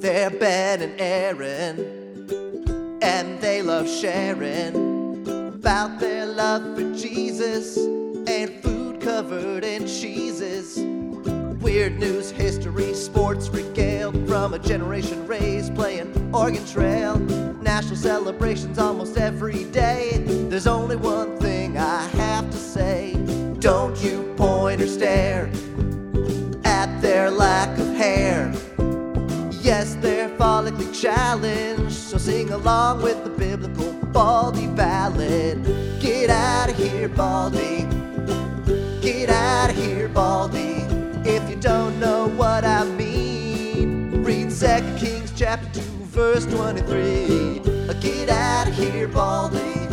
They're Ben and Aaron, and they love sharing about their love for Jesus and food covered in cheeses. Weird news, history, sports regaled from a generation raised playing Oregon Trail. National celebrations almost every day. There's only one thing I have to say. Don't you point or stare at their lack of hair. Yes, they're follically challenged, so sing along with the biblical Baldy ballad. Get out of here, Baldy. Get out of here, Baldy. If you don't know what I mean, read 2 Kings chapter 2, verse 23. Get out of here, Baldy.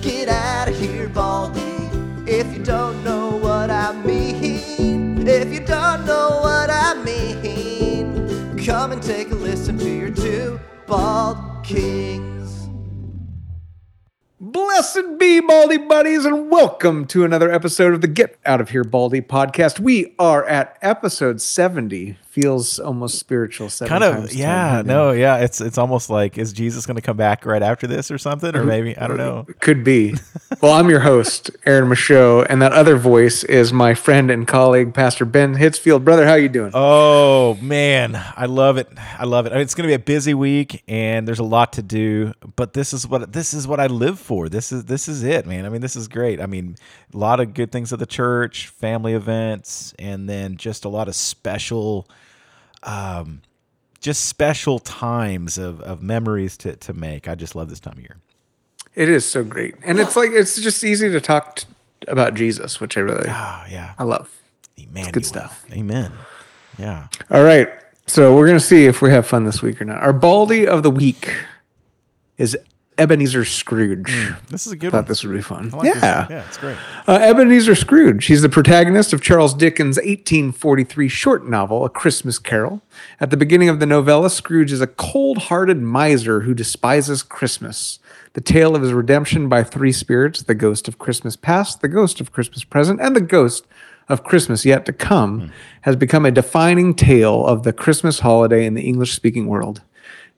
Get out of here, Baldy. If you don't know what I mean, if you don't know what I mean, come and take a listen to your two bald kings. Blessed be Baldy Buddies, and welcome to another episode of the Get Out of Here Baldy podcast. We are at episode 70. Feels almost spiritual. Kind of yeah 10, no yeah it's it's almost like is jesus going to come back right after this or something or mm-hmm. maybe i don't know uh, Could be. Well, I'm your host, Aaron Michaud, and that other voice is my friend and colleague, Pastor Ben Hitzfield. Brother, how you doing? oh man i love it i love it it's going to be a busy week and there's a lot to do but this is what this is what i live for this is this is it man i mean this is great i mean a lot of good things at the church family events and then just a lot of special um just special times of, of memories to, to make i just love this time of year It is so great. And it's like, it's just easy to talk t- about Jesus, which I really, oh yeah I love. Emmanuel. good stuff. amen yeah All right. So we're going to see if we have fun this week or not. Our Baldy of the week is Ebenezer Scrooge. This is a good one. I Thought one. this would be fun. Like yeah. Yeah, it's great. Uh, Ebenezer Scrooge. He's the protagonist of Charles Dickens' 1843 short novel, A Christmas Carol. At the beginning of the novella, Scrooge is a cold hearted miser who despises Christmas. The tale of his redemption by three spirits the ghost of Christmas past, the ghost of Christmas present, and the ghost of Christmas yet to come has become a defining tale of the Christmas holiday in the English speaking world.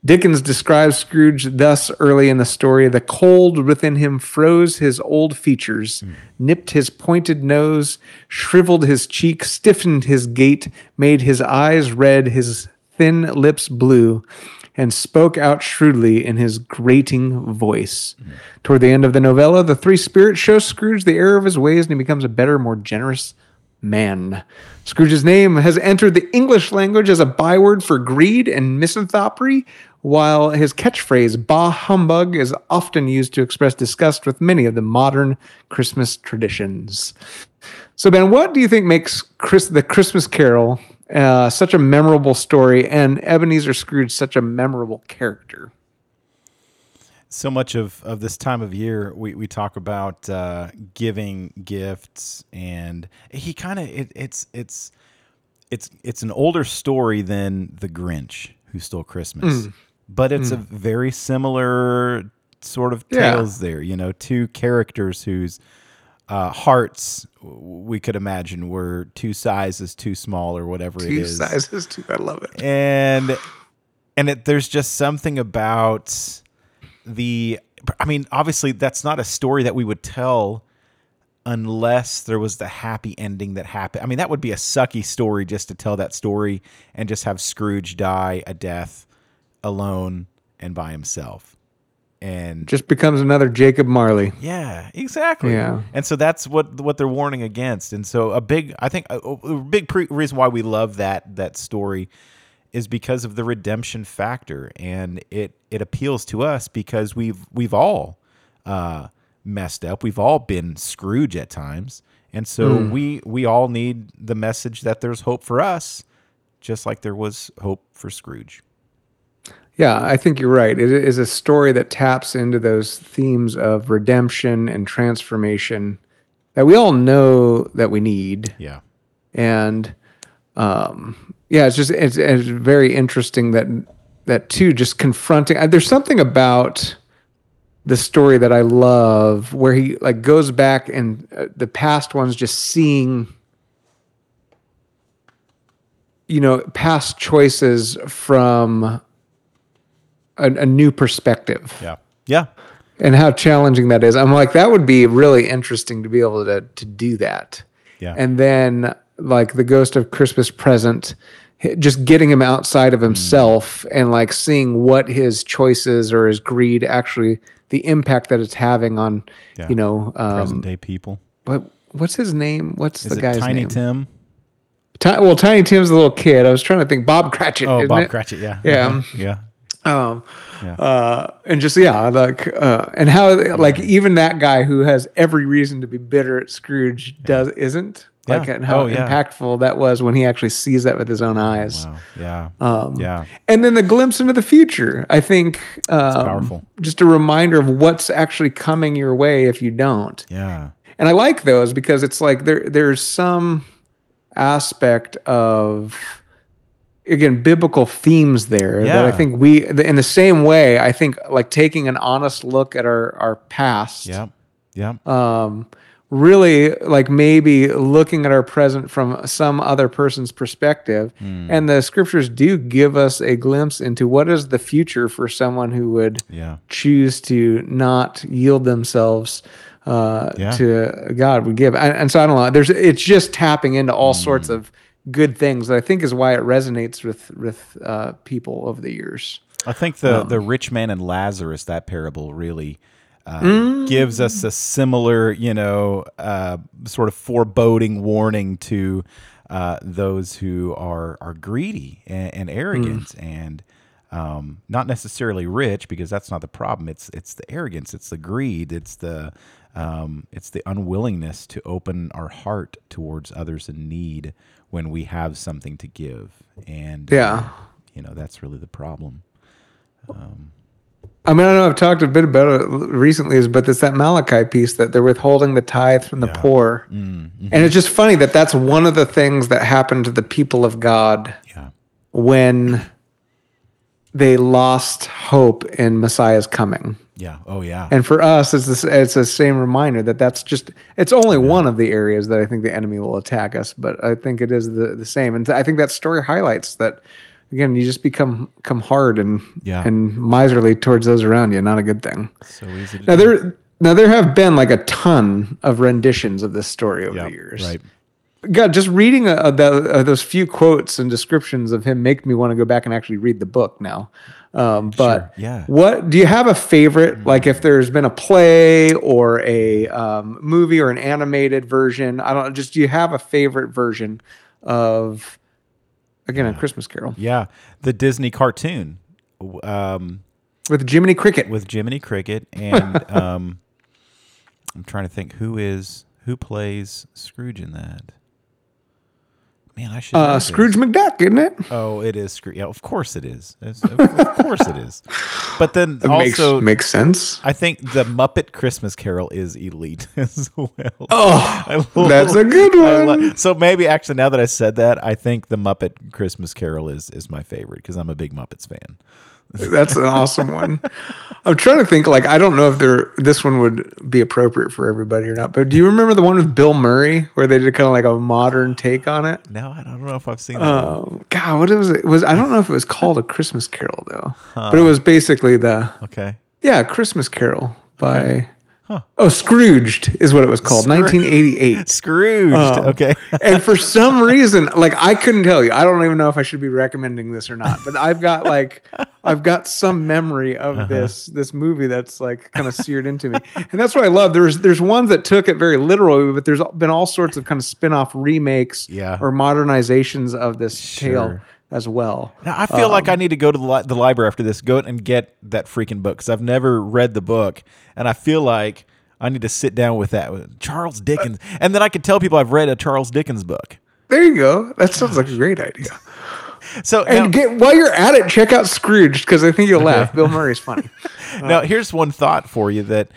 Dickens describes Scrooge thus early in the story the cold within him froze his old features, hmm. nipped his pointed nose, shriveled his cheek, stiffened his gait, made his eyes red, his thin lips blue, and spoke out shrewdly in his grating voice. Hmm. Toward the end of the novella, the three spirits show Scrooge the error of his ways and he becomes a better, more generous man. Scrooge's name has entered the English language as a byword for greed and misanthropy, while his catchphrase, bah humbug, is often used to express disgust with many of the modern Christmas traditions. So, Ben, what do you think makes Chris, the Christmas Carol uh, such a memorable story and Ebenezer Scrooge such a memorable character? So much of, of this time of year, we, we talk about uh, giving gifts, and he kind of it, it's it's it's it's an older story than the Grinch who stole Christmas, but it's a very similar sort of Yeah. tales there. You know, two characters whose uh, hearts we could imagine were two sizes too small or whatever it Two is. sizes, too. I love it. and and it, there's just something about the i mean obviously that's not a story that we would tell unless there was the happy ending that happened i mean that would be a sucky story just to tell that story and just have scrooge die a death alone and by himself and Just becomes another Jacob Marley. yeah, exactly. Yeah. and so that's what what they're warning against. And so a big, I think, a, a big pre- reason why we love that that story is because of the redemption factor, and it it appeals to us because we've we've all uh, messed up. We've all been Scrooge at times, and so we we all need the message that there's hope for us, just like there was hope for Scrooge. Yeah, I think you're right. It is a story that taps into those themes of redemption and transformation that we all know that we need. Yeah. And um, yeah, it's just it's, it's very interesting that that too just confronting. There's something about the story that I love where he like goes back and uh, the past ones just seeing you know, past choices from a, a new perspective Yeah. Yeah. and how challenging that is. I'm like, that would be really interesting to be able to to do that. Yeah. And then like the ghost of Christmas present, just getting him outside Hmm. of himself and like seeing what his choices or his greed actually the impact that it's having on, Yeah. you know, Present um, day people. what what's his name? What's Is the guy's Tiny name? Tim? Ti- well, Tiny Tim's a little kid. I was trying to think Bob Cratchit. Oh, Bob it? Cratchit. Yeah. Yeah. Yeah. Um, Yeah. uh, and just yeah, like uh, and how like even that guy who has every reason to be bitter at Scrooge does isn't like Yeah. and how Oh, yeah. impactful that was when he actually sees that with his own eyes. Wow. Yeah. Um, yeah. And then the glimpse into the future, I think, um, powerful. Just a reminder of what's actually coming your way if you don't. Yeah. And I like those because it's like there there's some aspect of again biblical themes there that I think we in the same way I think like taking an honest look at our our past Yeah. Yeah. um really like maybe looking at our present from some other person's perspective Hmm. and the scriptures do give us a glimpse into what is the future for someone who would Yeah. choose to not yield themselves uh, Yeah. to God would give. And, and so I don't know. There's it's just tapping into all sorts Mm. of good things that I think is why it resonates with with uh, people over the years. I think the Um, the rich man and Lazarus that parable really uh, Mm. gives us a similar, you know, uh, sort of foreboding warning to uh, those who are are greedy and, and arrogant Mm. and um, not necessarily rich because that's not the problem. It's it's the arrogance, it's the greed, it's the um, it's the unwillingness to open our heart towards others in need when we have something to give, and Yeah. you know that's really the problem. I mean, I know I've talked a bit about it recently, is but it's that Malachi piece that they're withholding the tithe from the poor, Mm, mm-hmm. and it's just funny that that's one of the things that happened to the people of God Yeah. when they lost hope in Messiah's coming. Yeah. Oh yeah. And for us, it's this, it's the same reminder that that's just it's only one of the areas that I think the enemy will attack us, but I think it is the, the same. And I think that story highlights that again, you just become come hard and Yeah. and miserly towards those around you. Not a good thing. so easy Now do. there now there have been like a ton of renditions of this story over Yeah, the years. Right. God, just reading uh, uh, those few quotes and descriptions of him make me want to go back and actually read the book now. Um, but Sure, yeah. what do you have a favorite? Like if there's been a play or a um, movie or an animated version, I don't. Just do you have a favorite version of again a Christmas Carol Yeah. The Disney cartoon um, with Jiminy Cricket? with Jiminy Cricket and um, I'm trying to think who is who plays Scrooge in that. Man, I should. uh. Scrooge McDuck, isn't it? Oh, it is Scrooge. Yeah, of course it is. It's- of, of course it is. But then also, makes makes sense. I think the Muppet Christmas Carol is elite as well. Oh, love- that's a good one. li- so maybe actually now that I said that, I think the Muppet Christmas Carol is is my favorite because I'm a big Muppets fan. That's an awesome one. I'm trying to think like I don't know if there this one would be appropriate for everybody or not. But do you remember the one with Bill Murray where they did kind of like a modern take on it? No, I don't know if I've seen. Um, God, what was it? it? Was I don't know if it was called a Christmas Carol though, but it was basically the Okay. yeah Christmas Carol by oh Scrooged is what it was called, Scroo- 1988. Scrooged. Um, okay. and for some reason, like I couldn't tell you. I don't even know if I should be recommending this or not. But I've got like I've got some memory of Uh-huh. this this movie that's like kind of seared into me. And that's what I love. There's there's ones that took it very literally, but there's been all sorts of kind of spin-off remakes Yeah. or modernizations of this tale Sure. As well. Now, I feel Um, like I need to go to the, li- the library after this, go and get that freaking book because I've never read the book, and I feel like I need to sit down with that with Charles Dickens, and then I could tell people I've read a Charles Dickens book. There you go. That sounds like a great idea. So And now, get while you're at it, check out Scrooge because I think you'll laugh. Bill Murray's funny. now here's one thought for you that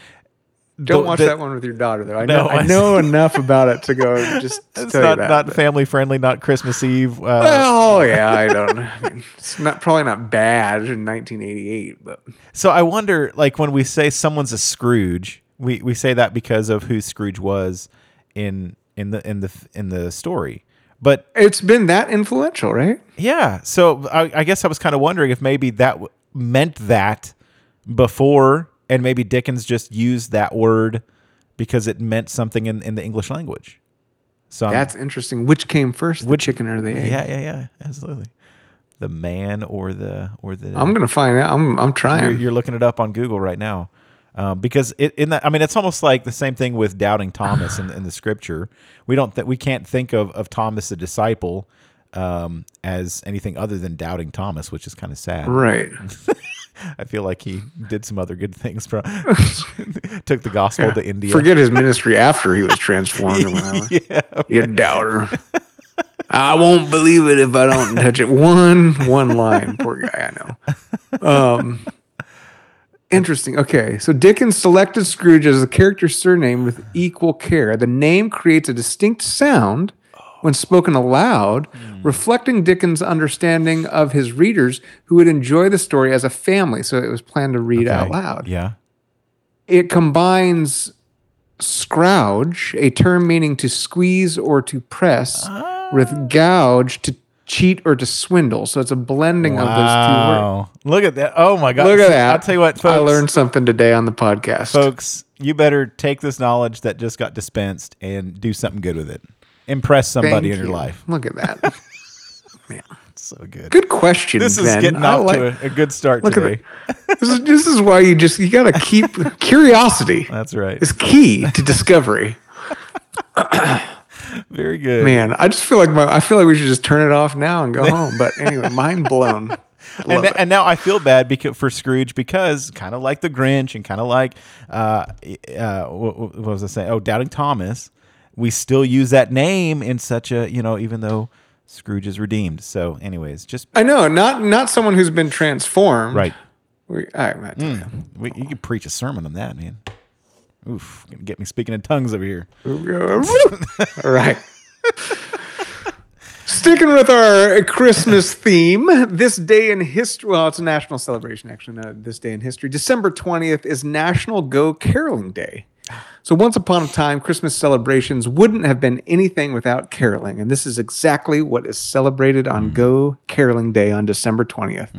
Don't watch the- that one with your daughter though. I No, know I I- know enough about it to go just It's not that. not family friendly, not Christmas Eve. Uh, Well, yeah, I don't. I mean, it's not probably not bad in 1988, but So I wonder, like when we say someone's a Scrooge, we, we say that because of who Scrooge was in in the in the in the story, But It's been that influential, right? yeah, so I, I guess I was kind of wondering if maybe that w- meant that before, and maybe Dickens just used that word because it meant something in, in the English language. So I'm- That's interesting. Which came first, the Which- chicken or the egg? yeah, yeah, yeah, absolutely. The man or the or the I'm gonna find out. I'm I'm trying. you're, you're looking it up on Google right now. Um, because it, in that, I mean, it's almost like the same thing with doubting Thomas in, in the scripture. We don't, th- we can't think of, of Thomas the disciple um, as anything other than doubting Thomas, which is kind of sad. right. I feel like he did some other good things. From took the gospel to India. Forget his ministry after he was transformed yeah, You doubter. I won't believe it if I don't touch it. One one line. Poor guy, I know. Um Interesting. Okay. So Dickens selected Scrooge as a character surname with equal care. The name creates a distinct sound when spoken aloud, hmm. reflecting Dickens' understanding of his readers who would enjoy the story as a family. So it was planned to read out loud Yeah. it combines scrouge, a term meaning to squeeze or to press, with ah. gouge to cheat or to swindle. So it's a blending of those two words. Look at that. Oh my God. Look at that. I'll tell you what, folks. I learned something today on the podcast. folks, you better take this knowledge that just got dispensed and do something good with it. Impress Thank somebody in your you. life. Look at that. It's so good. Good question. This is Ben. getting I off like- to a, a good start Look at today. this is this is why you just you gotta keep curiosity That's right. is key to discovery. Very good. Man, I just feel like my I feel like we should just turn it off now and go home. But anyway, mind blown. And, and now I feel bad because for Scrooge because kind of like the Grinch and kind of like uh, uh, what, what was I saying? Oh, Doubting Thomas. We still use that name in such a you know even though Scrooge is redeemed. So, anyways, just I know, not not someone who's been transformed. right. We, I, I, hmm. We, you could preach a sermon on that, man. Oof, gonna get me speaking in tongues over here. All right. Sticking with our Christmas theme, this day in history. Well, it's a national celebration, actually. This day in history. December twentieth is National Go Caroling Day. So once upon a time, Christmas celebrations wouldn't have been anything without caroling, and this is exactly what is celebrated on Go Caroling Day on December twentieth.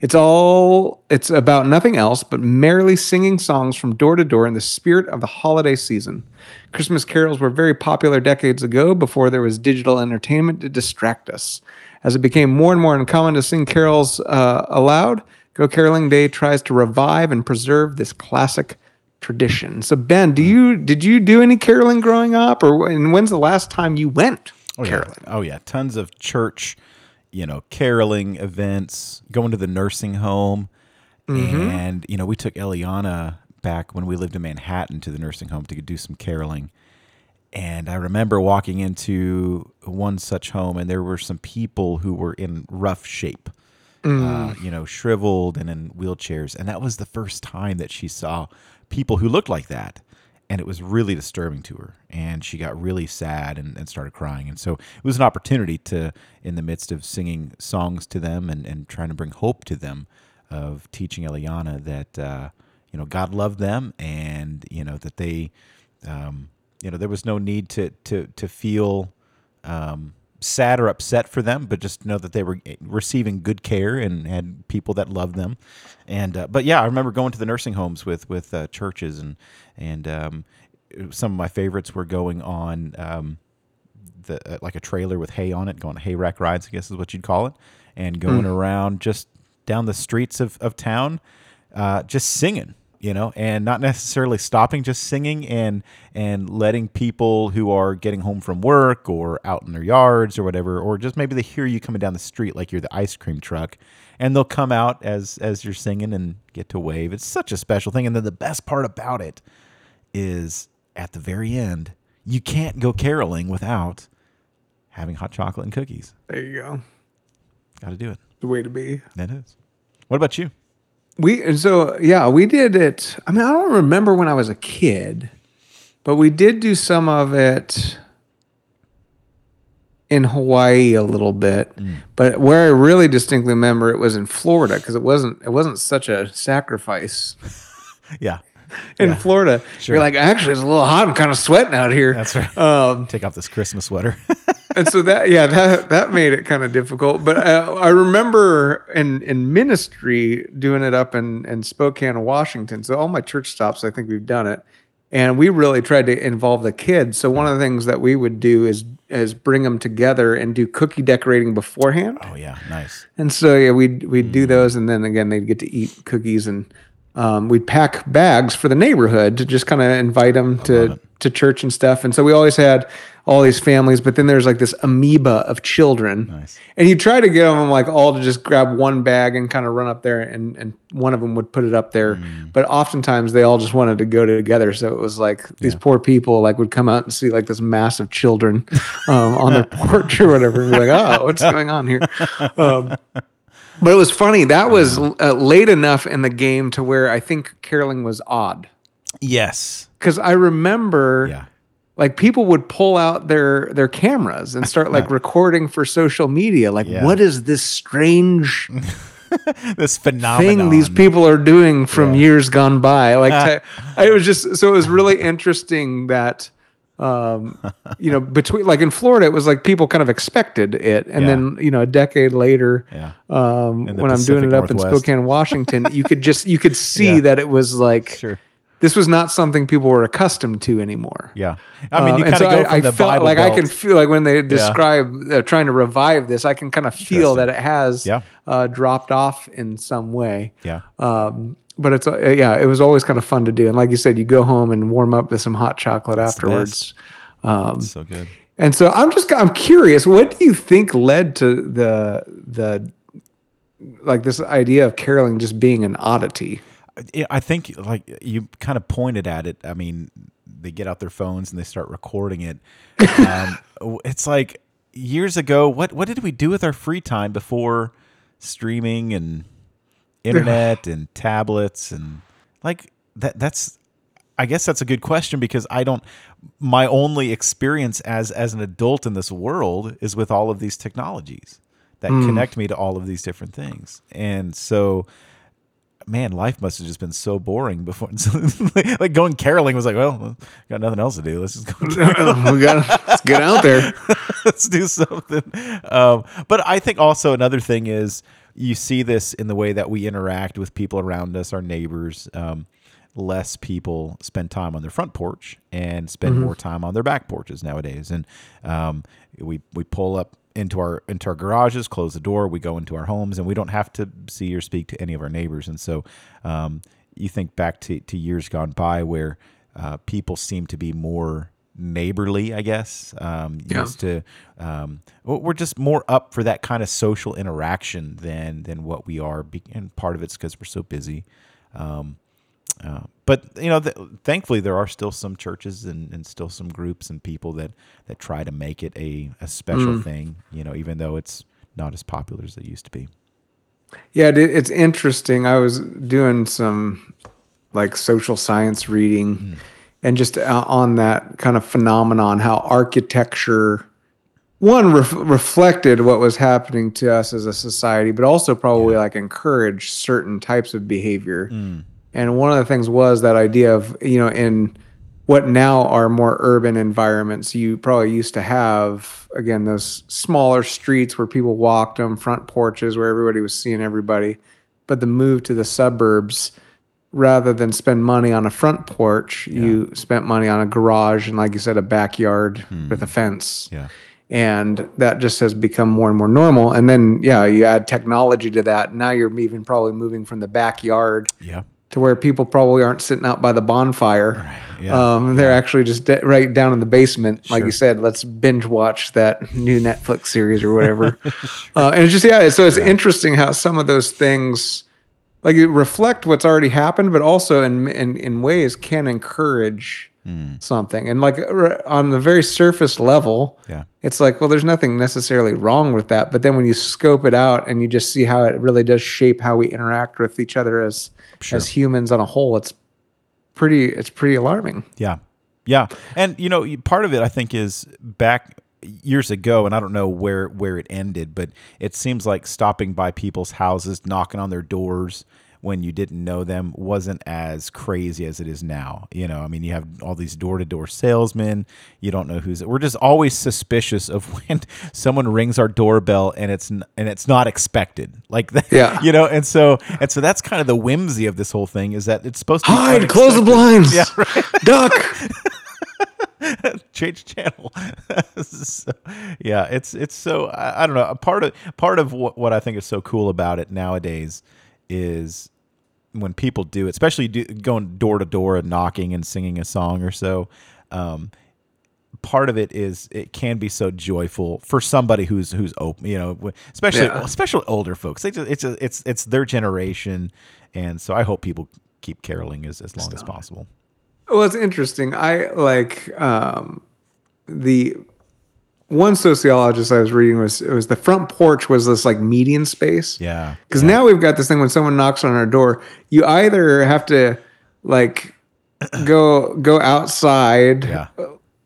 It's all it's about nothing else but merrily singing songs from door to door in the spirit of the holiday season. Christmas carols were very popular decades ago before there was digital entertainment to distract us. As it became more and more uncommon to sing carols uh, aloud, Go Caroling Day tries to revive and preserve this classic tradition. So Ben, do hmm. you did you do any caroling growing up or and when's the last time you went oh, caroling? Oh yeah, tons of church, you know, caroling events, going to the nursing home, mm-hmm. and you know, we took Eliana back when we lived in Manhattan to the nursing home to do some caroling. And I remember walking into one such home, and there were some people who were in rough shape, uh, mm. you know, shriveled and in wheelchairs. And that was the first time that she saw people who looked like that. And it was really disturbing to her. And she got really sad and, and started crying. And so it was an opportunity to, in the midst of singing songs to them and, and trying to bring hope to them, of teaching Eliana that, uh, you know, God loved them and, you know, that they, um, you know, there was no need to to to feel um, sad or upset for them, but just know that they were receiving good care and had people that loved them. And uh, but yeah, I remember going to the nursing homes with with uh, churches and and um, some of my favorites were going on um, the uh, like a trailer with hay on it, going hay rack rides, I guess is what you'd call it, and going around just down the streets of of town, uh, just singing you know, and not necessarily stopping, just singing and and letting people who are getting home from work or out in their yards or whatever, or just maybe they hear you coming down the street like you're the ice cream truck, and they'll come out as as you're singing and get to wave. It's such a special thing, and then the best part about it is at the very end, you can't go caroling without having hot chocolate and cookies. There you go. Got to do it. The way to be. That is. What about you? We and so yeah, we did it. I mean, I don't remember when I was a kid, but we did do some of it in Hawaii a little bit. Mm. But where I really distinctly remember it was in Florida because it wasn't it wasn't such a sacrifice. Yeah. in Yeah. Florida. Sure. You're like, actually, it's a little hot. I'm kind of sweating out here. That's right. Um, Take off this Christmas sweater. and so that yeah that that made it kind of difficult but uh, i remember in in ministry doing it up in in spokane washington so all my church stops i think we've done it and we really tried to involve the kids so one of the things that we would do is is bring them together and do cookie decorating beforehand oh yeah, nice. and so yeah, we'd we'd do those, and then again they'd get to eat cookies, and um, we'd pack bags for the neighborhood to just kind of invite them to to church and stuff. And so we always had all these families, but then there's like this amoeba of children, Nice. and you try to get them like all to just grab one bag and kind of run up there, and and one of them would put it up there, but oftentimes they all just wanted to go together. So it was like these poor people like would come out and see like this mass of children um, on their porch or whatever, and be like, oh, what's going on here? Um, but it was funny. That was uh, late enough in the game to where I think caroling was odd. Yes. Because I remember, Yeah. like people would pull out their their cameras and start like recording for social media. Like, Yeah. what is this strange This phenomenon. thing these people are doing from years gone by? Like, to- it was just so it was really interesting that. Um, you know, between like in Florida, it was like people kind of expected it, and Yeah. then you know, a decade later, Yeah. um, when I'm doing it up in Spokane, Washington, you could just you could see Yeah. that it was like Sure. this was not something people were accustomed to anymore. Yeah. I mean, Um, you and kind so of go I, from I the felt Bible like I can feel like when they describe uh, trying to revive this, I can kind of feel that it has Yeah. uh, dropped off in some way. Yeah. Um, but it's uh, yeah, it was always kind of fun to do. And like you said, you go home and warm up with some hot chocolate afterwards. Um, so good. and so I'm just I'm curious, what do you think led to the the like this idea of caroling just being an oddity? I think like you kind of pointed at it. I mean, they get out their phones and they start recording it. Um, it's like years ago. What what did we do with our free time before streaming and internet and tablets and like that? That's I guess that's a good question because I don't. My only experience as as an adult in this world is with all of these technologies that connect me to all of these different things, and so man, life must have just been so boring before. like going caroling was like, well, got nothing else to do. Let's just go. we got let's get out there. Let's do something. Um, but I think also another thing is you see this in the way that we interact with people around us, our neighbors. Um, less people spend time on their front porch and spend more time on their back porches nowadays. And um, we we pull up into our into our garages, close the door, we go into our homes, and we don't have to see or speak to any of our neighbors. And so um, you think back to, to years gone by where uh, people seem to be more neighborly, I guess. Um, Yeah. Used to, um, we're just more up for that kind of social interaction than than what we are, and part of it's because we're so busy. Um, uh, but you know, th- thankfully, there are still some churches and, and still some groups and people that that try to make it a, a special thing. You know, even though it's not as popular as it used to be. Yeah, it, it's interesting. I was doing some like social science reading and just uh, on that kind of phenomenon, how architecture, one, ref- reflected what was happening to us as a society, but also probably like encouraged certain types of behavior. And one of the things was that idea of, you know, in what now are more urban environments, you probably used to have, again, those smaller streets where people walked them, front porches where everybody was seeing everybody. But the move to the suburbs, rather than spend money on a front porch, you spent money on a garage and, like you said, a backyard with a fence. Yeah. and that just has become more and more normal. And then yeah you add technology to that. Now you're even probably moving from the backyard Yeah. to where people probably aren't sitting out by the bonfire. Yeah, um, they're actually just de- right down in the basement. Like you said let's binge watch that new netflix series or whatever. Uh, and it's just yeah so it's interesting how some of those things like you reflect what's already happened but also in in, in ways can encourage hmm. something and like on the very surface level Yeah. it's like well there's nothing necessarily wrong with that but then when you scope it out and you just see how it really does shape how we interact with each other as as humans on a whole it's pretty it's pretty alarming Yeah. Yeah. And you know, part of it I think is back years ago and I don't know where where it ended, but it seems like stopping by people's houses, knocking on their doors when you didn't know them wasn't as crazy as it is now. You know, I mean, you have all these door to door salesmen. You don't know who's. We're just always suspicious of when someone rings our doorbell and it's and it's not expected. Like that, Yeah. you know. And so and so that's kind of the whimsy of this whole thing is that it's supposed to be Hide, close the blinds. Duck. change channel. So, yeah, it's it's so I, I don't know. Part of part of what, what I think is so cool about it nowadays is when people do it, especially do, going door to door and knocking and singing a song or so. Um, part of it is it can be so joyful for somebody who's who's open, you know, especially Yeah. especially older folks. They just, it's a, it's it's their generation, and so I hope people keep caroling as, as long as possible. Well, it's interesting. I like um, the one sociologist I was reading was it was the front porch was this like median space. Yeah, Because now we've got this thing when someone knocks on our door, you either have to like go go outside Yeah.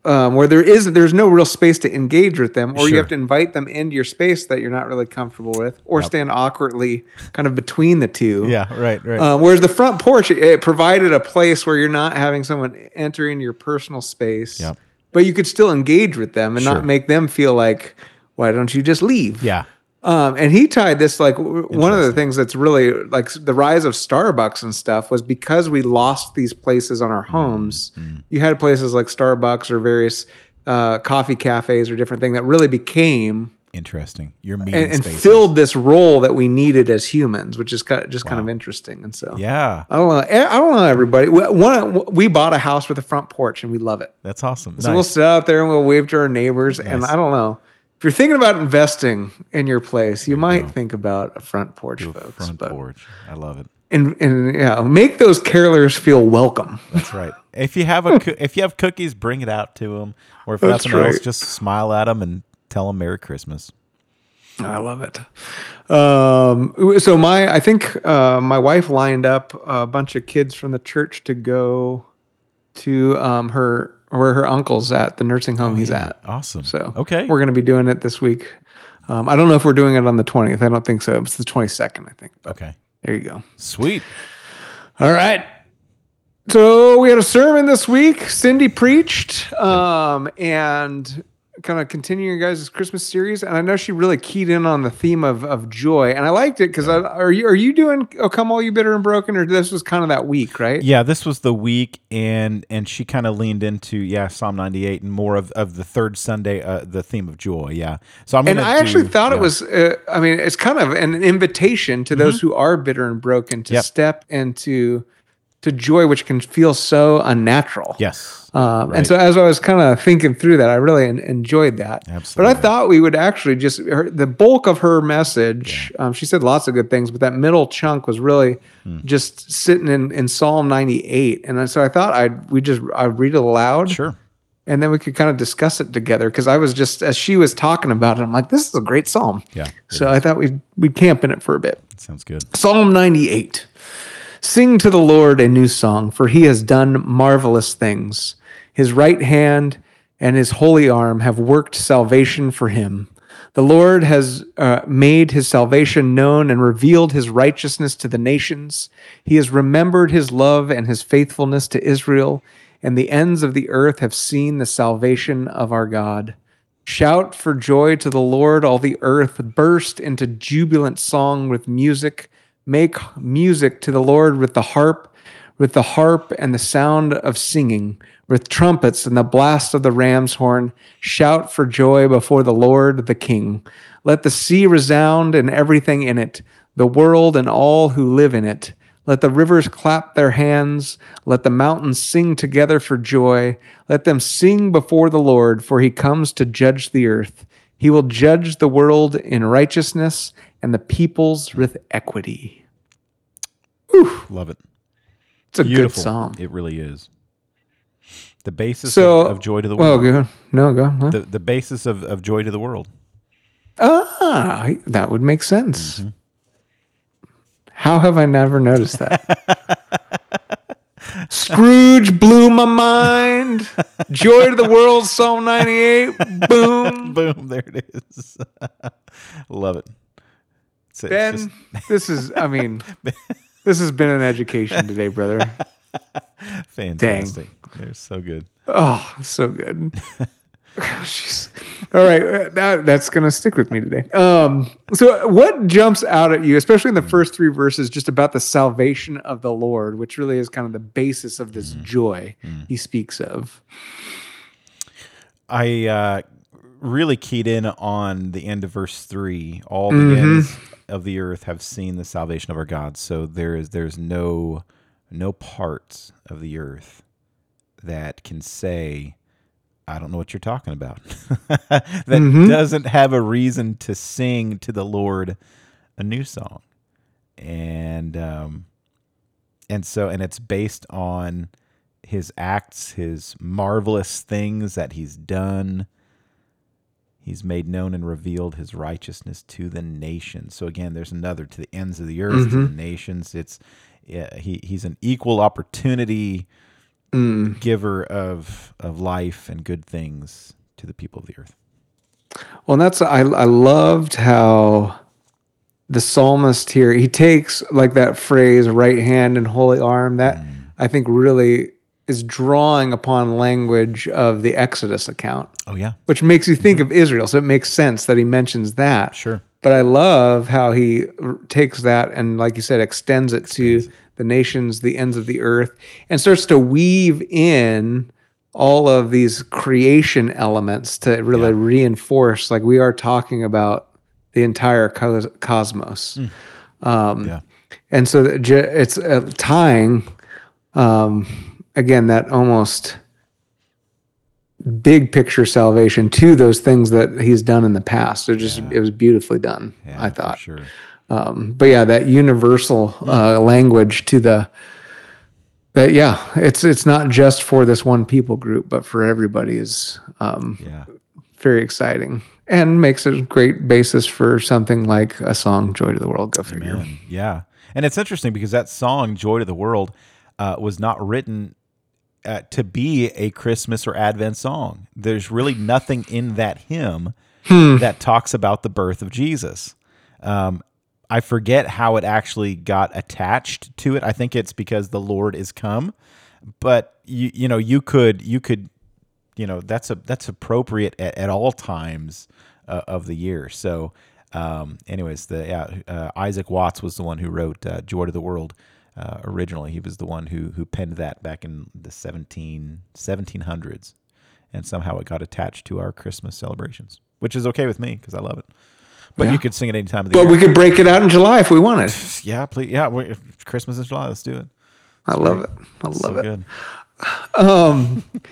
Um, where there is there's no real space to engage with them, or you have to invite them into your space that you're not really comfortable with, or stand awkwardly kind of between the two. yeah, right, right. Um, whereas the front porch, it, it provided a place where you're not having someone enter into your personal space, Yep. but you could still engage with them and Sure. not make them feel like, why don't you just leave? yeah, Um, and he tied this like one of the things that's really like the rise of Starbucks and stuff was because we lost these places on our Mm-hmm. homes. You had places like Starbucks or various uh, coffee cafes or different thing that really became interesting. Your meeting and, and filled this role that we needed as humans, which is kind of, just kind of interesting. And so Yeah, I don't know. I don't know everybody. We, one, we bought a house with a front porch and we love it. that's awesome. So we'll sit out there and we'll wave to our neighbors. And I don't know. If you're thinking about investing in your place, you might think about a front porch, folks. front porch. I love it. and and yeah, make those carolers feel welcome. That's right. If you have a if you have cookies, bring it out to them, or if That's nothing else, just smile at them and tell them Merry Christmas. I love it. Um, so my, I think uh, my wife lined up a bunch of kids from the church to go to um, her where her uncle's at the nursing home he's at. Awesome. So okay, we're going to be doing it this week. Um, I don't know if we're doing it on the 20th. I don't think so. It's the 22nd, I think. But okay, there you go. sweet. All right. So we had a sermon this week. Cindy preached, um, and kind of continuing your guys' Christmas series. And I know she really keyed in on the theme of of joy, and I liked it because are you are you doing "Oh Come All You Bitter and Broken" or this was kind of that week, right? Yeah, this was the week, and and she kind of leaned into yeah Psalm ninety eight and more of, of the third Sunday, uh, the theme of joy. Yeah. So I'm And I actually do- thought it was, uh, I mean, it's kind of an invitation to those who are bitter and broken to Yep. step into to joy, which can feel so unnatural. yes. Um, Right. And so, as I was kind of thinking through that, I really en- enjoyed that. Absolutely. But I thought we would actually just her, the bulk of her message. Um, she said lots of good things, but that middle chunk was really Hmm. just sitting in, in Psalm ninety eight. And so I thought I'd we just I'd read it aloud, Sure. and then we could kind of discuss it together. Because I was just as she was talking about it, I'm like, this is a great psalm. Yeah. So I thought we'd we'd camp in it for a bit. sounds good. Psalm 98. Sing to the Lord a new song, for he has done marvelous things. His right hand and his holy arm have worked salvation for him. The Lord has uh, made his salvation known and revealed his righteousness to the nations. He has remembered his love and his faithfulness to Israel, and the ends of the earth have seen the salvation of our God. Shout for joy to the Lord, all the earth. Burst into jubilant song with music. Make music to the Lord with the harp, with the harp and the sound of singing, with trumpets and the blast of the ram's horn. Shout for joy before the Lord, the King. Let the sea resound and everything in it, the world and all who live in it. Let the rivers clap their hands. Let the mountains sing together for joy. Let them sing before the Lord, for he comes to judge the earth. He will judge the world in righteousness and the peoples with equity. Love it. It's a Beautiful. good psalm. It really is. The basis So, of, of joy to the Well, world. go. No, go. Huh? The, the basis of, of joy to the world. Ah, that would make sense. Mm-hmm. How have I never noticed that? Scrooge blew my mind. Joy to the world, Psalm 98. Boom. Boom. There it is. Love it. It's, it's Ben, just- this is, I mean, This has been an education today, brother. Fantastic. They're so good. Oh, so good. Jeez. All right, uh, that, that's gonna stick with me today. Um, so, what jumps out at you, especially in the first three verses, just about the salvation of the Lord, which really is kind of the basis of this joy he speaks of? I uh, really keyed in on the end of verse three. All the ends of the earth have seen the salvation of our God. So there is there's no no parts of the earth that can say, I don't know what you're talking about. that doesn't have a reason to sing to the Lord a new song. And um and so and it's based on his acts, his marvelous things that he's done. He's made known and revealed his righteousness to the nations. So again, there's another to the ends of the earth, to the mm-hmm. nations. It's yeah, he he's an equal opportunity mm. giver of of life and good things to the people of the earth. Well, and that's I I loved how the psalmist here he takes like that phrase right hand and holy arm that mm. I think really is drawing upon language of the Exodus account, Oh yeah, which makes you think of Israel. So it makes sense that he mentions that. Sure. But I love how he r- takes that and, like you said, extends it to the nations, the ends of the earth, and starts to weave in all of these creation elements to really reinforce, like we are talking about the entire cos- cosmos. Um, yeah, and so it's uh, tying um, again that almost big picture salvation to those things that he's done in the past. It just it was beautifully done. yeah I thought. sure. Um, but yeah, that universal uh, language to the that yeah, it's it's not just for this one people group, but for everybody is um, Yeah, very exciting and makes a great basis for something like a song "Joy to the World." Go figure. Amen. Yeah. And it's interesting because that song, Joy to the World, uh, was not written uh, to be a Christmas or Advent song. There's really nothing in that hymn that talks about the birth of Jesus. Um, I forget how it actually got attached to it. I think it's because the Lord is come. But you you know you could you could you know that's a that's appropriate at, at all times uh, of the year. So, um, anyways, the yeah, uh, Isaac Watts was the one who wrote uh, "Joy to the World." Uh, originally, he was the one who who penned that back in the 17, 1700s, and somehow it got attached to our Christmas celebrations, which is okay with me because I love it. But Yeah. you could sing it any time of the But year. we could break it out in July if we wanted. yeah, please. Yeah, Christmas is July. Let's do it. I love it. I love so it. good.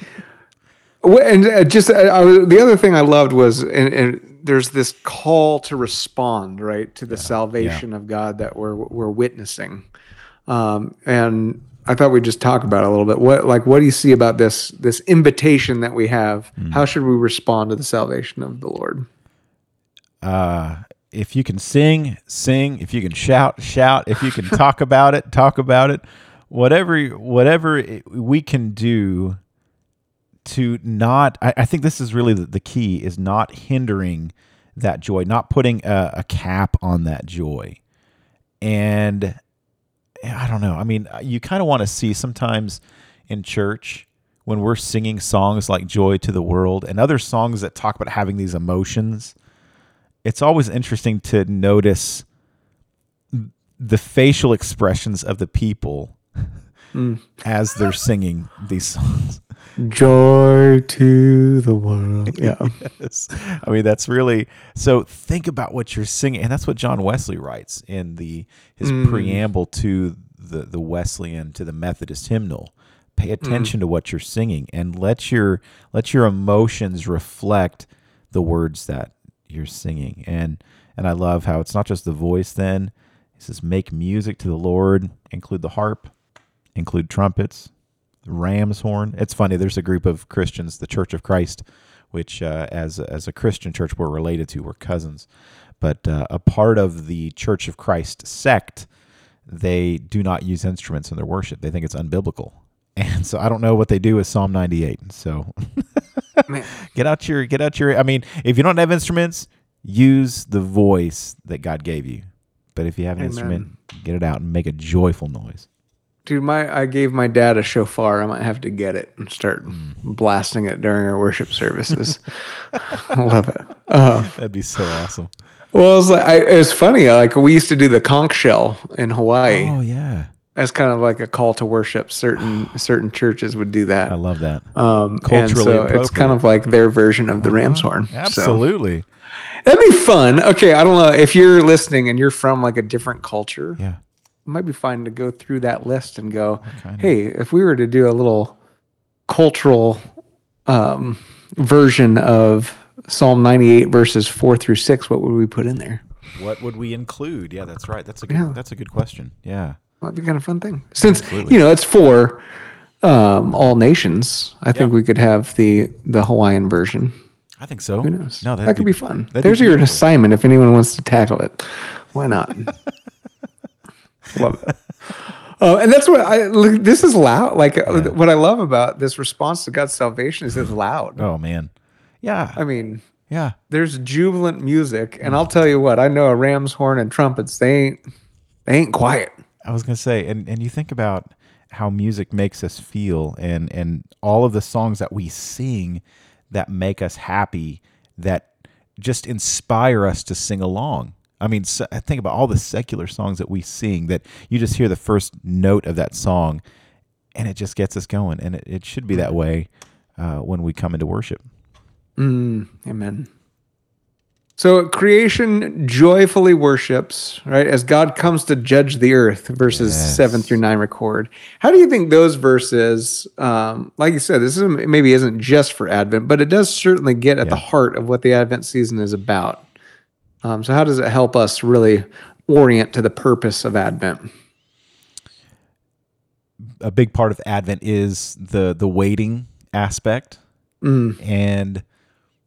Well, And uh, just uh, I, the other thing I loved was, and, and there's this call to respond, right, to the salvation of God that we're we're witnessing, um, and I thought we'd just talk about it a little bit. What like what do you see about this this invitation that we have? How should we respond to the salvation of the Lord? uh, if you can sing, sing. If you can shout, shout. If you can talk about it, talk about it. Whatever, whatever we can do to not. I, I think this is really the, the key: is not hindering that joy, not putting a, a cap on that joy. And I don't know. I mean, uh, you kind of want to see sometimes in church when we're singing songs like "Joy to the World" and other songs that talk about having these emotions it's always interesting to notice the facial expressions of the people mm. as they're singing these songs. Joy to the world. Yeah. Yes. I mean, that's really so. Think about what you're singing, and that's what John Wesley writes in the his mm. preamble to the the Wesleyan to the Methodist hymnal. Pay mm. attention to what you're singing, and let your let your emotions reflect the words that you're singing. And and I love how it's not just the voice. Then he says, "Make music to the Lord, include the harp, include trumpets, ram's horn. It's funny. There's a group of Christians, the Church of Christ, which uh, as as a Christian church we're related to. We're cousins, but uh, a part of the Church of Christ sect, they do not use instruments in their worship. They think it's unbiblical. And so I don't know what they do with Psalm 98. So get out your get out your. I mean, if you don't have instruments, use the voice that God gave you. But if you have an Amen. instrument, get it out and make a joyful noise. Dude, my I gave my dad a shofar. I might have to get it and start blasting it during our worship services. I love it. Uh, That'd be so awesome. well, it was like I, it was funny. Like we used to do the conch shell in Hawaii Oh yeah, as kind of like a call to worship. Certain certain churches would do that. I love that. Um, Culturally so it's kind of like their version of the ram's horn. So Absolutely. that'd be fun. Okay, I don't know if you're listening and you're from like a different culture. Yeah. Might be fine to go through that list and go, hey, if we were to do a little cultural um, version of Psalm 98 verses four through six, what would we put in there? What would we include? Yeah, that's right. That's a good. Yeah. That's a good question. Yeah. Might be kind of fun thing. Since Absolutely. you know it's for um, all nations, I think we could have the the Hawaiian version. I think so. Who knows? No, that could be, fun. There's be your assignment if anyone wants to tackle it. Why not? love it. Uh, and that's what I look, this is loud. Like uh, what I love about this response to God's salvation is it's loud. Oh man. Yeah. I mean, yeah. there's jubilant music, and I'll tell you what, I know a ram's horn and trumpets. They ain't they ain't quiet. I was gonna say, and and you think about how music makes us feel, and and all of the songs that we sing that make us happy, that just inspire us to sing along. I mean, so, think about all the secular songs that we sing that you just hear the first note of that song, and it just gets us going. And it, it should be that way uh, when we come into worship. Amen. So creation joyfully worships, right? As God comes to judge the earth, verses Yes. seven through nine record. How do you think those verses, um, like you said, this is maybe isn't just for Advent, but it does certainly get at the heart of what the Advent season is about. Um, so how does it help us really orient to the purpose of Advent? a big part of Advent is the the waiting aspect, and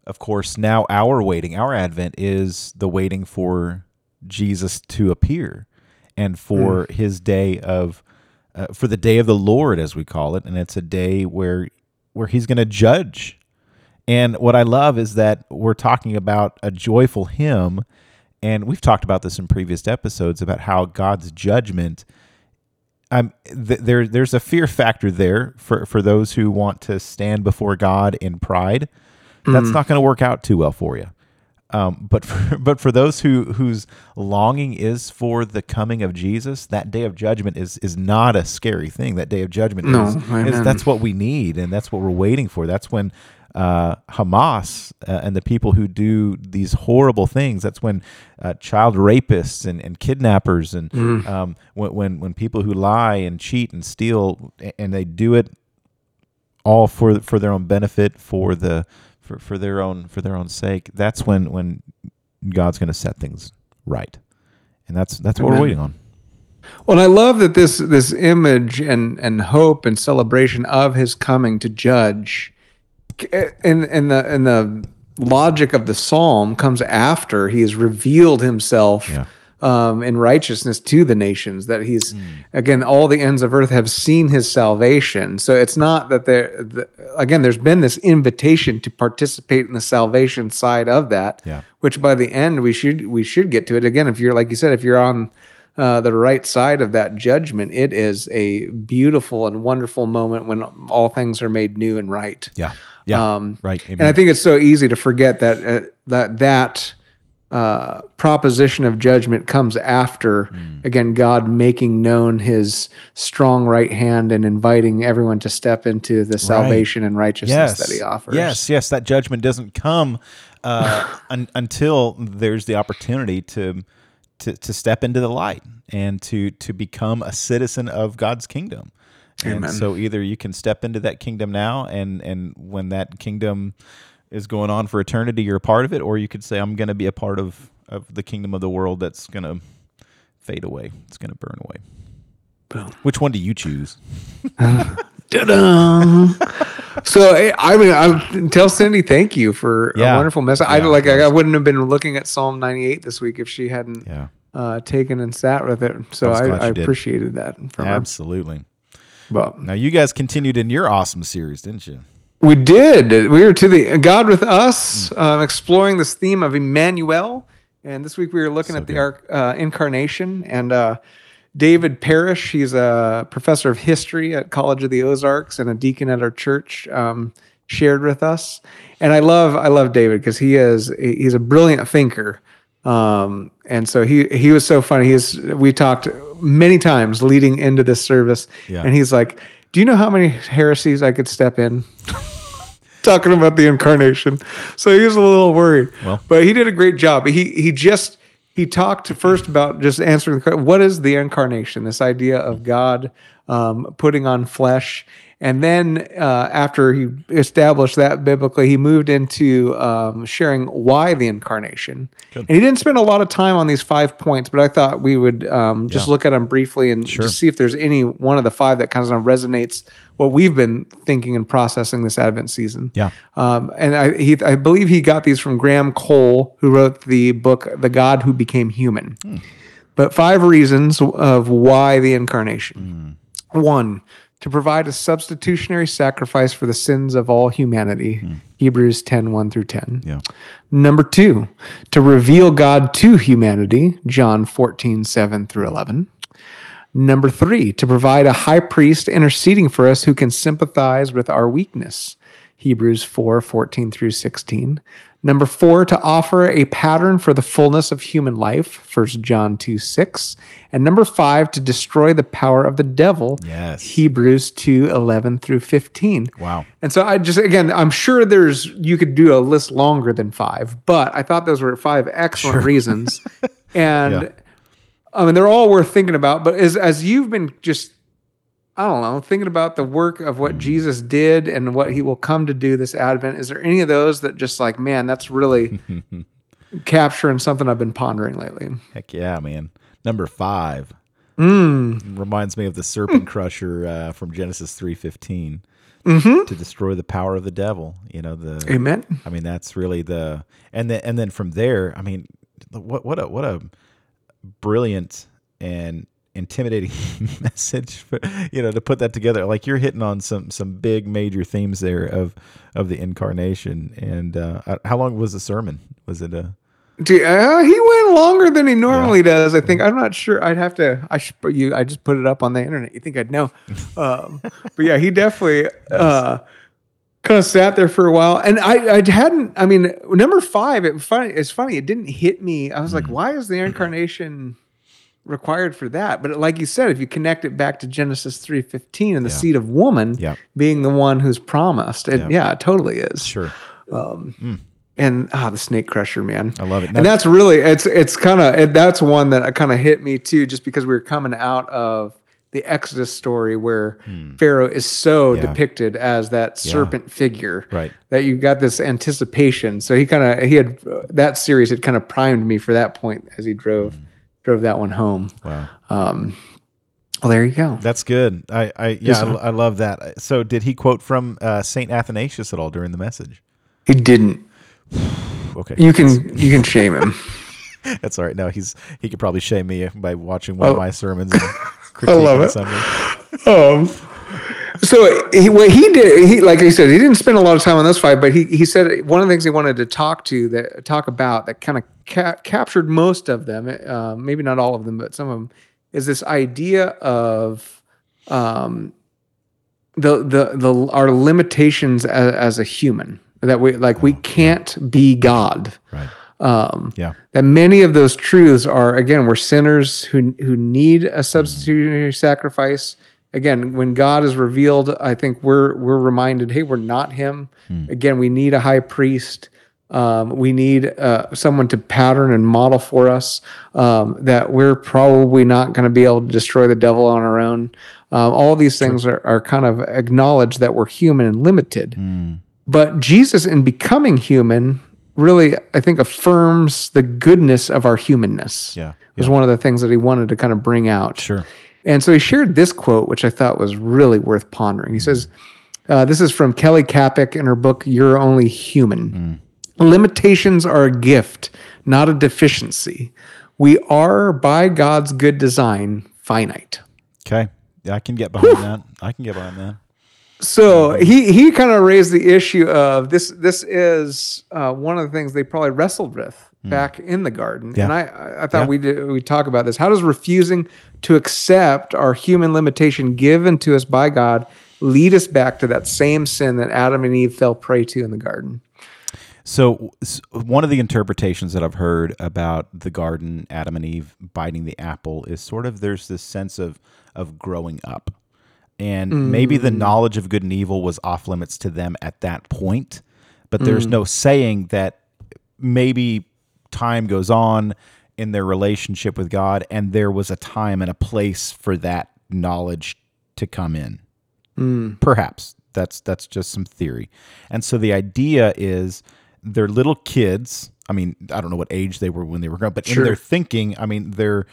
of course now our waiting, our Advent is the waiting for Jesus to appear, and for His day of uh, for the day of the Lord as we call it, and it's a day where where He's going to judge. And what I love is that we're talking about a joyful hymn, and we've talked about this in previous episodes about how God's judgment um, th- there there's a fear factor there for for those who want to stand before God in pride. That's not going to work out too well for you. Um, but for, but for those who whose longing is for the coming of Jesus, that day of judgment is is not a scary thing. That day of judgment No, is, is that's what we need, and that's what we're waiting for. That's when uh, Hamas uh, and the people who do these horrible things. That's when uh, child rapists and, and kidnappers and Mm. um, when, when when people who lie and cheat and steal and they do it all for for their own benefit for the for, for their own for their own sake. That's when when God's going to set things right, and that's that's what we're waiting on. Well, I love that this this image and and hope and celebration of his coming to judge, in in the in the logic of the psalm comes after he has revealed himself. Yeah. Um, in righteousness to the nations, that he's again all the ends of earth have seen his salvation. So it's not that there, the, again, there's been this invitation to participate in the salvation side of that Yeah. which by the end we should we should get to it again if you're like you said if you're on uh, the right side of that judgment it is a beautiful and wonderful moment when all things are made new and right Yeah, yeah, um, right. and i think it's so easy to forget that uh, that that uh, proposition of judgment comes after Hmm. again god making known his strong right hand and inviting everyone to step into the salvation and righteousness that he offers Yes, yes, that judgment doesn't come uh, un- until there's the opportunity to, to to step into the light and to to become a citizen of God's kingdom. And Amen. so either you can step into that kingdom now and and when that kingdom is going on for eternity you're a part of it or you could say I'm going to be a part of of the kingdom of the world that's going to fade away. It's going to burn away. Boom. Which one do you choose? So I mean, I tell Cindy thank you for Yeah. a wonderful message. I like I wouldn't have been looking at Psalm 98 this week if she hadn't Yeah. uh, taken and sat with it. So I I, appreciated that from her. But Now you guys continued in your awesome series, didn't you? we did. We were to the God with us, uh, exploring this theme of Emmanuel And this week we were looking So at the arc, uh, incarnation and uh, David Parrish. He's a professor of history at College of the Ozarks and a deacon at our church. Um, shared with us, and I love I love David because he is he's a brilliant thinker. Um, and so he he was so funny. He's we talked many times leading into this service, Yeah. and he's like, "Do you know how many heresies I could step in?" talking about the incarnation. So he was a little worried. Well. but he did a great job. He he just he talked first about just answering the question, what is the incarnation? This idea of God um, putting on flesh. And then uh, after he established that biblically, he moved into um, sharing why the incarnation. And he didn't spend a lot of time on these five points, but I thought we would um, just Yeah. look at them briefly and just see if there's any one of the five that kind of resonates what we've been thinking and processing this Advent season. Yeah. Um, and I, he, I believe he got these from Graham Cole, who wrote the book "The God Who Became Human." But five reasons of why the incarnation. One, to provide a substitutionary sacrifice for the sins of all humanity. Hmm. Hebrews 10 1 through 10. Yeah. Number two, to reveal God to humanity. John 14 7 through 11. Number three, to provide a high priest interceding for us who can sympathize with our weakness. Hebrews 4 14 through 16. Number four, to offer a pattern for the fullness of human life. 1 John 2 6. And number five, to destroy the power of the devil. Yes. Hebrews 2 11 through 15. Wow. And so I just again, I'm sure there's you could do a list longer than five, but I thought those were five excellent reasons. And Yeah. I mean they're all worth thinking about. But as as you've been just I don't know, thinking about the work of what Jesus did and what he will come to do this Advent, is there any of those that just like, man, that's really capturing something I've been pondering lately? Heck yeah, man. Number five Mm. reminds me of the serpent crusher uh, from Genesis three fifteen Mm-hmm. to destroy the power of the devil. You know the. Amen. I mean that's really the and then and then from there. I mean, what what a what a brilliant and intimidating message. For, you know to put that together. Like you're hitting on some some big major themes there of of the incarnation. And uh, how long was the sermon? Was it a Dude, uh, he went longer than he normally does. I think I'm not sure. I'd have to. I should. put You. I just put it up on the internet. You think I'd know? Um, but yeah, he definitely uh, kind of sat there for a while, and I. I hadn't. I mean, number five. It funny. It's funny. It didn't hit me. I was like, why is the incarnation required for that? But like you said, if you connect it back to Genesis three fifteen and the Yeah. seed of woman Yeah. being the one who's promised, it, Yeah. yeah, it totally is sure? and ah, the snake crusher, man. I love it. And that's really it's it's kind of that's one that kind of hit me too, just because we were coming out of the Exodus story where Pharaoh is so Hmm. Yeah. depicted as that serpent figure, Right. That you got this anticipation. So he kind of he had uh, that series had kind of primed me for that point as he drove Hmm. Drove that one home. Wow. Um, well, there you go. That's good. I, I yeah, I. I love that. So, did he quote from uh, Saint Athanasius at all during the message? He didn't. Okay, You can you can shame him. that's all right. No, he's he could probably shame me by watching one of Oh. my sermons. And I love it. Um, so he, what he did, he like I said, he didn't spend a lot of time on this fight, but he he said one of the things he wanted to talk to that talk about that kind of ca- captured most of them, uh, maybe not all of them, but some of them, is this idea of um, the the the our limitations as, as a human that we like we can't be God. Right. Um, Yeah. that many of those truths are again we're sinners who who need a substitutionary sacrifice again when god is revealed i think we're we're reminded hey we're not him. Again we need a high priest. Um, we need uh, someone to pattern and model for us um, that we're probably not going to be able to destroy the devil on our own. Um, all these things are, are kind of acknowledged that we're human and limited. But Jesus, in becoming human, really, I think, affirms the goodness of our humanness. Yeah, Was one of the things that he wanted to kind of bring out. Sure. And so he shared this quote, which I thought was really worth pondering. He says, uh, This is from Kelly Kapic in her book, You're Only Human. Limitations are a gift, not a deficiency. We are, by God's good design, finite. Okay. Yeah, I can get behind that. I can get behind that. So he he kind of raised the issue of this. This is uh, one of the things they probably wrestled with Mm. back in the garden. Yeah. And I, I- thought Yeah. we did, we talk about this. How does refusing to accept our human limitation given to us by God lead us back to that same sin that Adam and Eve fell prey to in the garden? So, one of the interpretations that I've heard about the garden, Adam and Eve biting the apple, is sort of there's this sense of of growing up, and maybe the mm. knowledge of good and evil was off limits to them at that point, but there's mm. no saying that maybe time goes on in their relationship with God, and there was a time and a place for that knowledge to come in. Hmm. Perhaps that's that's just some theory. And so the idea is they're little kids. I mean, I don't know what age they were when they were grown, but Sure. in their thinking, I mean, they're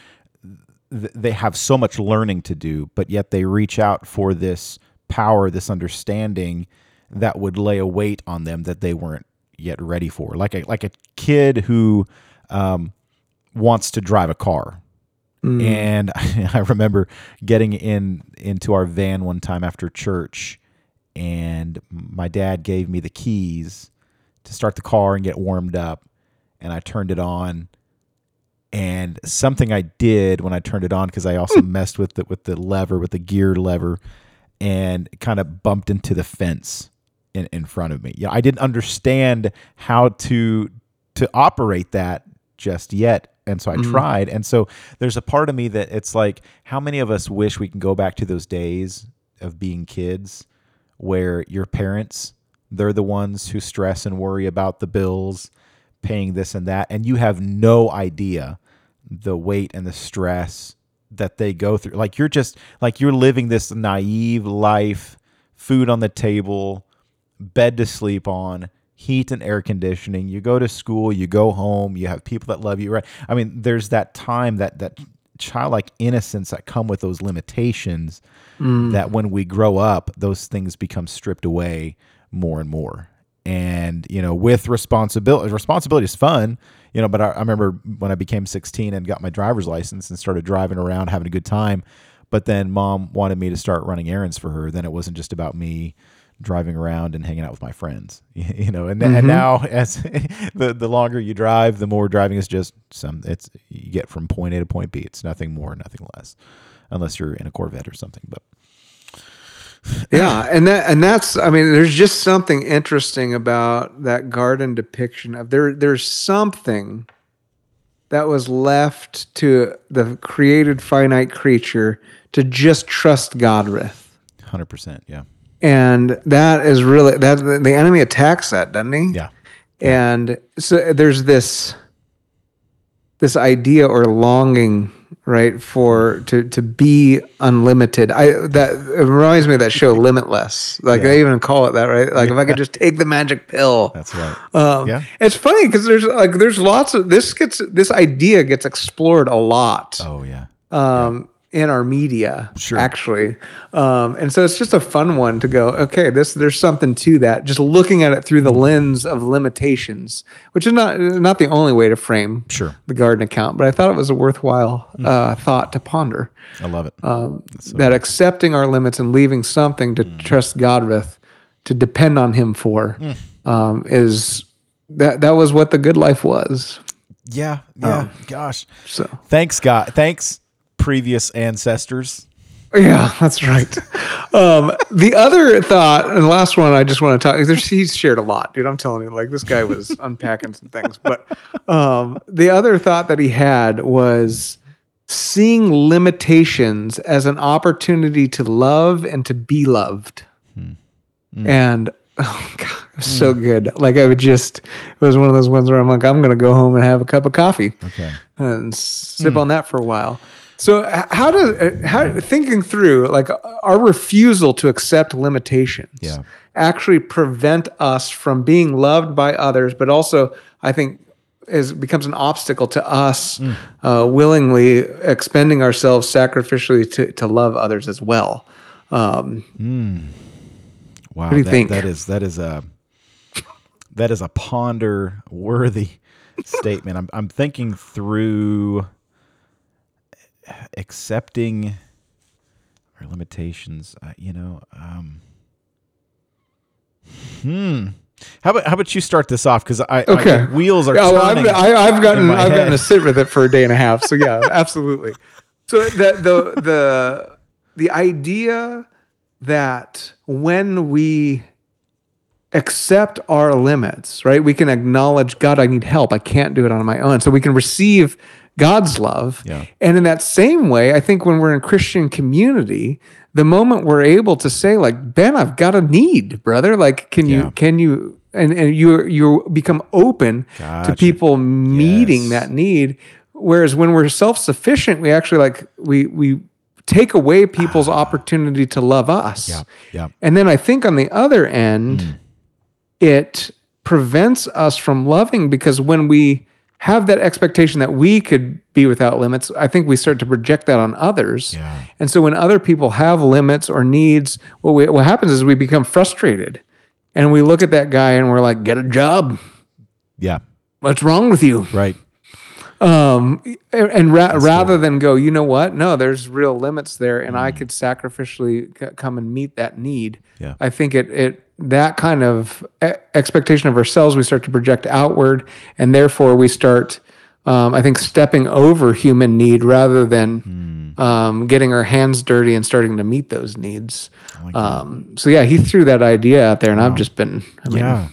they have so much learning to do, but yet they reach out for this power, this understanding that would lay a weight on them that they weren't yet ready for. Like a like a kid who um, wants to drive a car. And I remember getting in into our van one time after church, and my dad gave me the keys to start the car and get warmed up, and I turned it on. And something I did when I turned it on because I also messed with the with the lever with the gear lever, and kind of bumped into the fence in, in front of me. Yeah, I didn't understand how to to operate that just yet. And so I mm-hmm. tried. And so there's a part of me that it's like, how many of us wish we can go back to those days of being kids where your parents, they're the ones who stress and worry about the bills, paying this and that, and you have no idea the weight and the stress that they go through. Like you're just like you're living this naive life, food on the table, bed to sleep on, heat and air conditioning. You go to school, you go home, you have people that love you, right? I mean, there's that time that that childlike innocence that come with those limitations mm. that when we grow up, those things become stripped away more and more. And, you know, with responsibility, responsibility is fun, you know, but I, I remember when I became 16 and got my driver's license and started driving around, having a good time. But then mom wanted me to start running errands for her. Then it wasn't just about me driving around and hanging out with my friends, you know. And, and mm-hmm. now, as the the longer you drive, the more driving is just some. It's you get from point A to point B. It's nothing more, nothing less, unless you're in a Corvette or something. But yeah and that and that's i mean there's just something interesting about that garden depiction of there there's something that was left to the created finite creature to just trust god with hundred percent, yeah, and that is really that the enemy attacks that doesn't he? Yeah, and so there's this this idea or longing right for to to be unlimited. I that it reminds me of that show limitless. Like they even call it that right? Like if i could just take the magic pill. That's right. um, Yeah. it's funny because there's like there's lots of this gets this idea gets explored a lot. Oh yeah, um, in our media, Sure. actually. Um, and so it's just a fun one to go, okay, this there's something to that. Just looking at it through the lens of limitations, which is not not the only way to frame Sure. the garden account, but I thought it was a worthwhile uh, thought to ponder. I love it. Um, that accepting our limits and leaving something to trust God with, to depend on Him for, um, is that that was what the good life was. yeah, yeah. Gosh, So. thanks, God. Thanks, previous ancestors. Yeah, that's right. um, the other thought, and the last one I just want to talk. There's, he's shared a lot, dude. I'm telling you, like this guy was unpacking some things. But um, the other thought that he had was seeing limitations as an opportunity to love and to be loved. And oh god, it was so good. Like I would just, it was one of those ones where I'm like, I'm gonna go home and have a cup of coffee Okay. and sip on that for a while. So how does uh, how thinking through like our refusal to accept limitations Yeah. actually prevent us from being loved by others, but also I think is becomes an obstacle to us uh, willingly expending ourselves sacrificially to to love others as well. Um, Wow. do you that, think? That is that is a that is a ponder worthy statement. I'm I'm thinking through accepting our limitations. Uh, you know, um, hmm. How about how about you start this off because I, Okay. I wheels are Yeah, well, I've. I, I've gotten I've gotten head. to sit with it for a day and a half. So yeah, absolutely. So the the the the idea that when we accept our limits, right, we can acknowledge God, I need help. I can't do it on my own. So we can receive God's love. Yeah. And in that same way, I think when we're in Christian community, the moment we're able to say, like, Ben, I've got a need, brother. Like, can you can you and, and you you become open to people meeting Yes. that need. Whereas when we're self sufficient, we actually like we we take away people's ah. opportunity to love us. Yeah, yeah. And then I think on the other end, mm. it prevents us from loving because when we have that expectation that we could be without limits, I think we start to project that on others. Yeah. And so when other people have limits or needs, what we, what happens is we become frustrated. And we look at that guy and we're like, get a job. yeah, What's wrong with you? right. Um, and and ra- rather than go, you know what? No, there's real limits there, and I could sacrificially c- come and meet that need. Yeah. I think it it that kind of expectation of ourselves we start to project outward, and therefore we start, um, I think, stepping over human need rather than um, getting our hands dirty and starting to meet those needs. Um, so yeah, he threw that idea out there, and I've just been, I mean, Yeah.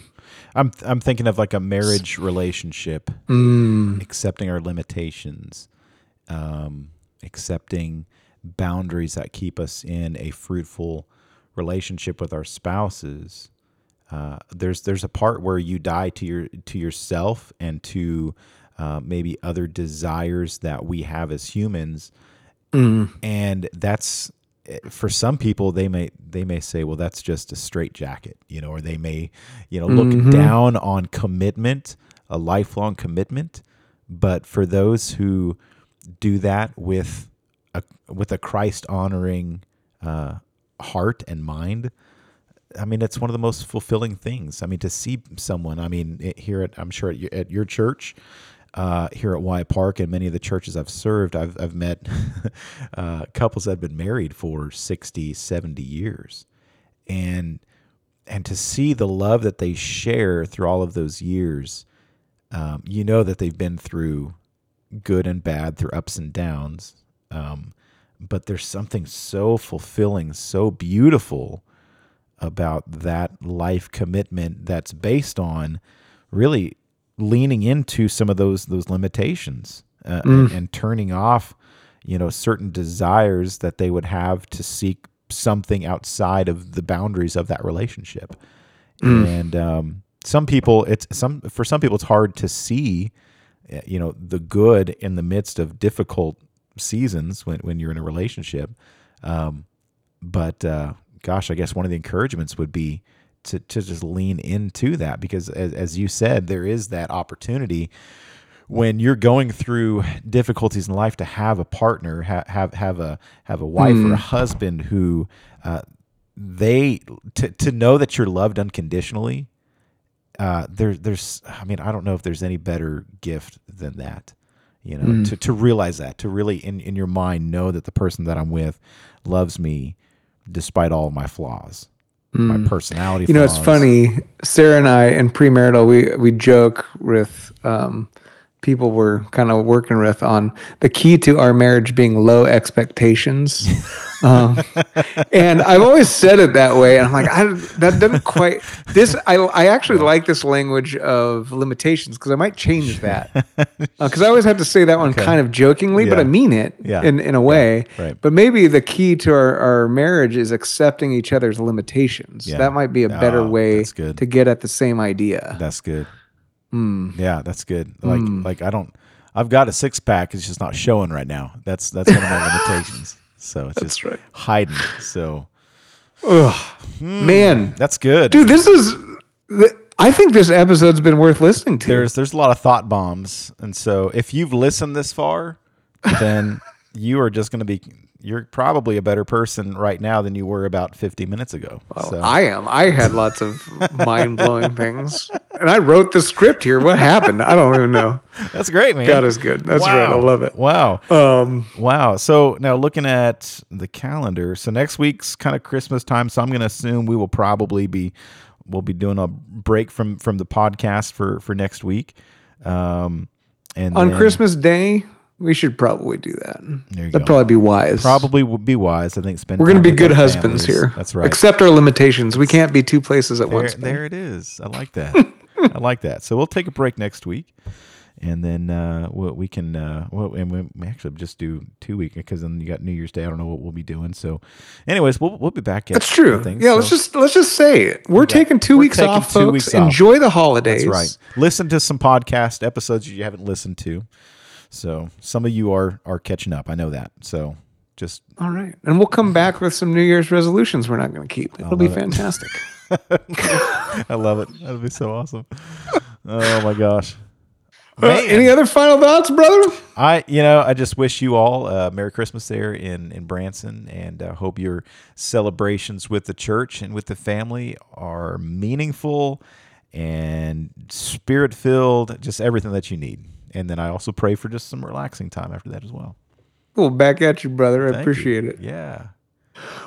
I'm I'm thinking of like a marriage relationship, Mm. accepting our limitations, um, accepting boundaries that keep us in a fruitful relationship with our spouses. Uh, there's there's a part where you die to your to yourself and to uh, maybe other desires that we have as humans, and that's eh, for some people they may they may say well that's just a straight jacket you know or they may you know look down on commitment a lifelong commitment. But for those who do that with a with a Christ honoring uh, heart and mind I mean, it's one of the most fulfilling things. I mean, to see someone. I mean, it, here at I'm sure at your, at your church, uh, here at Wyatt Park, and many of the churches I've served, I've I've met uh, couples that have been married for 60, 70 years, and and to see the love that they share through all of those years, um, you know that they've been through good and bad, through ups and downs. Um, but there's something so fulfilling, so beautiful about that life commitment that's based on really leaning into some of those those limitations uh, and, and turning off you know certain desires that they would have to seek something outside of the boundaries of that relationship. And um, some people it's some for some people it's hard to see uh, you know the good in the midst of difficult seasons when, when you're in a relationship um, but uh, gosh, I guess one of the encouragements would be to, to just lean into that because, as, as you said, there is that opportunity when you're going through difficulties in life to have a partner, ha- have have a have a wife or a husband who uh, they to to know that you're loved unconditionally. Uh, there, there's, I mean, I don't know if there's any better gift than that. You know, to, to realize that, to really in, in your mind know that the person that I'm with loves me despite all my flaws, my personality. You know, it's funny. Sarah and I in premarital, we we joke with um, people we're kind of working with on the key to our marriage being low expectations. um, and I've always said it that way, and I'm like, I, that doesn't quite. This I I actually like this language of limitations because I might change that because I always have to say that one kind of jokingly, but I mean it Yeah. in in a way. right. But maybe the key to our, our marriage is accepting each other's limitations. Yeah. That might be a better Oh, way to get at the same idea. That's good. Hmm. Yeah, that's good. Like like I don't. I've got a six pack. It's just not showing right now. That's that's one of my limitations. So it's just right. hiding. So Man, that's good. dude, this is I think this episode's been worth listening to. there's there's a lot of thought bombs, and so if you've listened this far, then you are just going to be. You're probably a better person right now than you were about 50 minutes ago. so I am. I had lots of mind blowing things, and I wrote the script here. What happened? I don't even know. that's great, man. God is good. That's right. I love it. Wow. Um, Wow. So now looking at the calendar, so next week's kind of Christmas time. So I'm going to assume we will probably be we'll be doing a break from from the podcast for for next week. Um, and On then Christmas Day, we should probably do that. There you That'd go. probably be wise. probably would be wise. I think spend. We're going to be good husbands families. here. That's right. Accept our limitations. We can't be two places at there, once. there it is. I like that. I like that. So we'll take a break next week, and then uh, we, we can. Uh, well, and we, actually just do two week because then you got New Year's Day. I don't know what we'll be doing. So, anyways, we'll we'll be back. At That's true. things. yeah, let's just let's just say it. We're taking 2 We're weeks taking off, two folks. weeks off. Enjoy the holidays. That's right. Listen to some podcast episodes you haven't listened to. So some of you are are catching up. I know that. So just All right, and we'll come back with some New Year's resolutions we're not going to keep. It'll be it. I love it. That'd be so awesome. Oh my gosh. Uh, any other final thoughts, brother? I, you know, I just wish you all uh, Merry Christmas there in in Branson, and uh, hope your celebrations with the church and with the family are meaningful and spirit filled. Just everything that you need. And then I also pray for just some relaxing time after that as well. Well, back at you, brother. I Thank you. appreciate it. Yeah.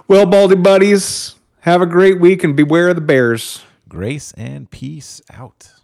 Well, Baldy buddies, have a great week and beware of the bears. Grace and peace out.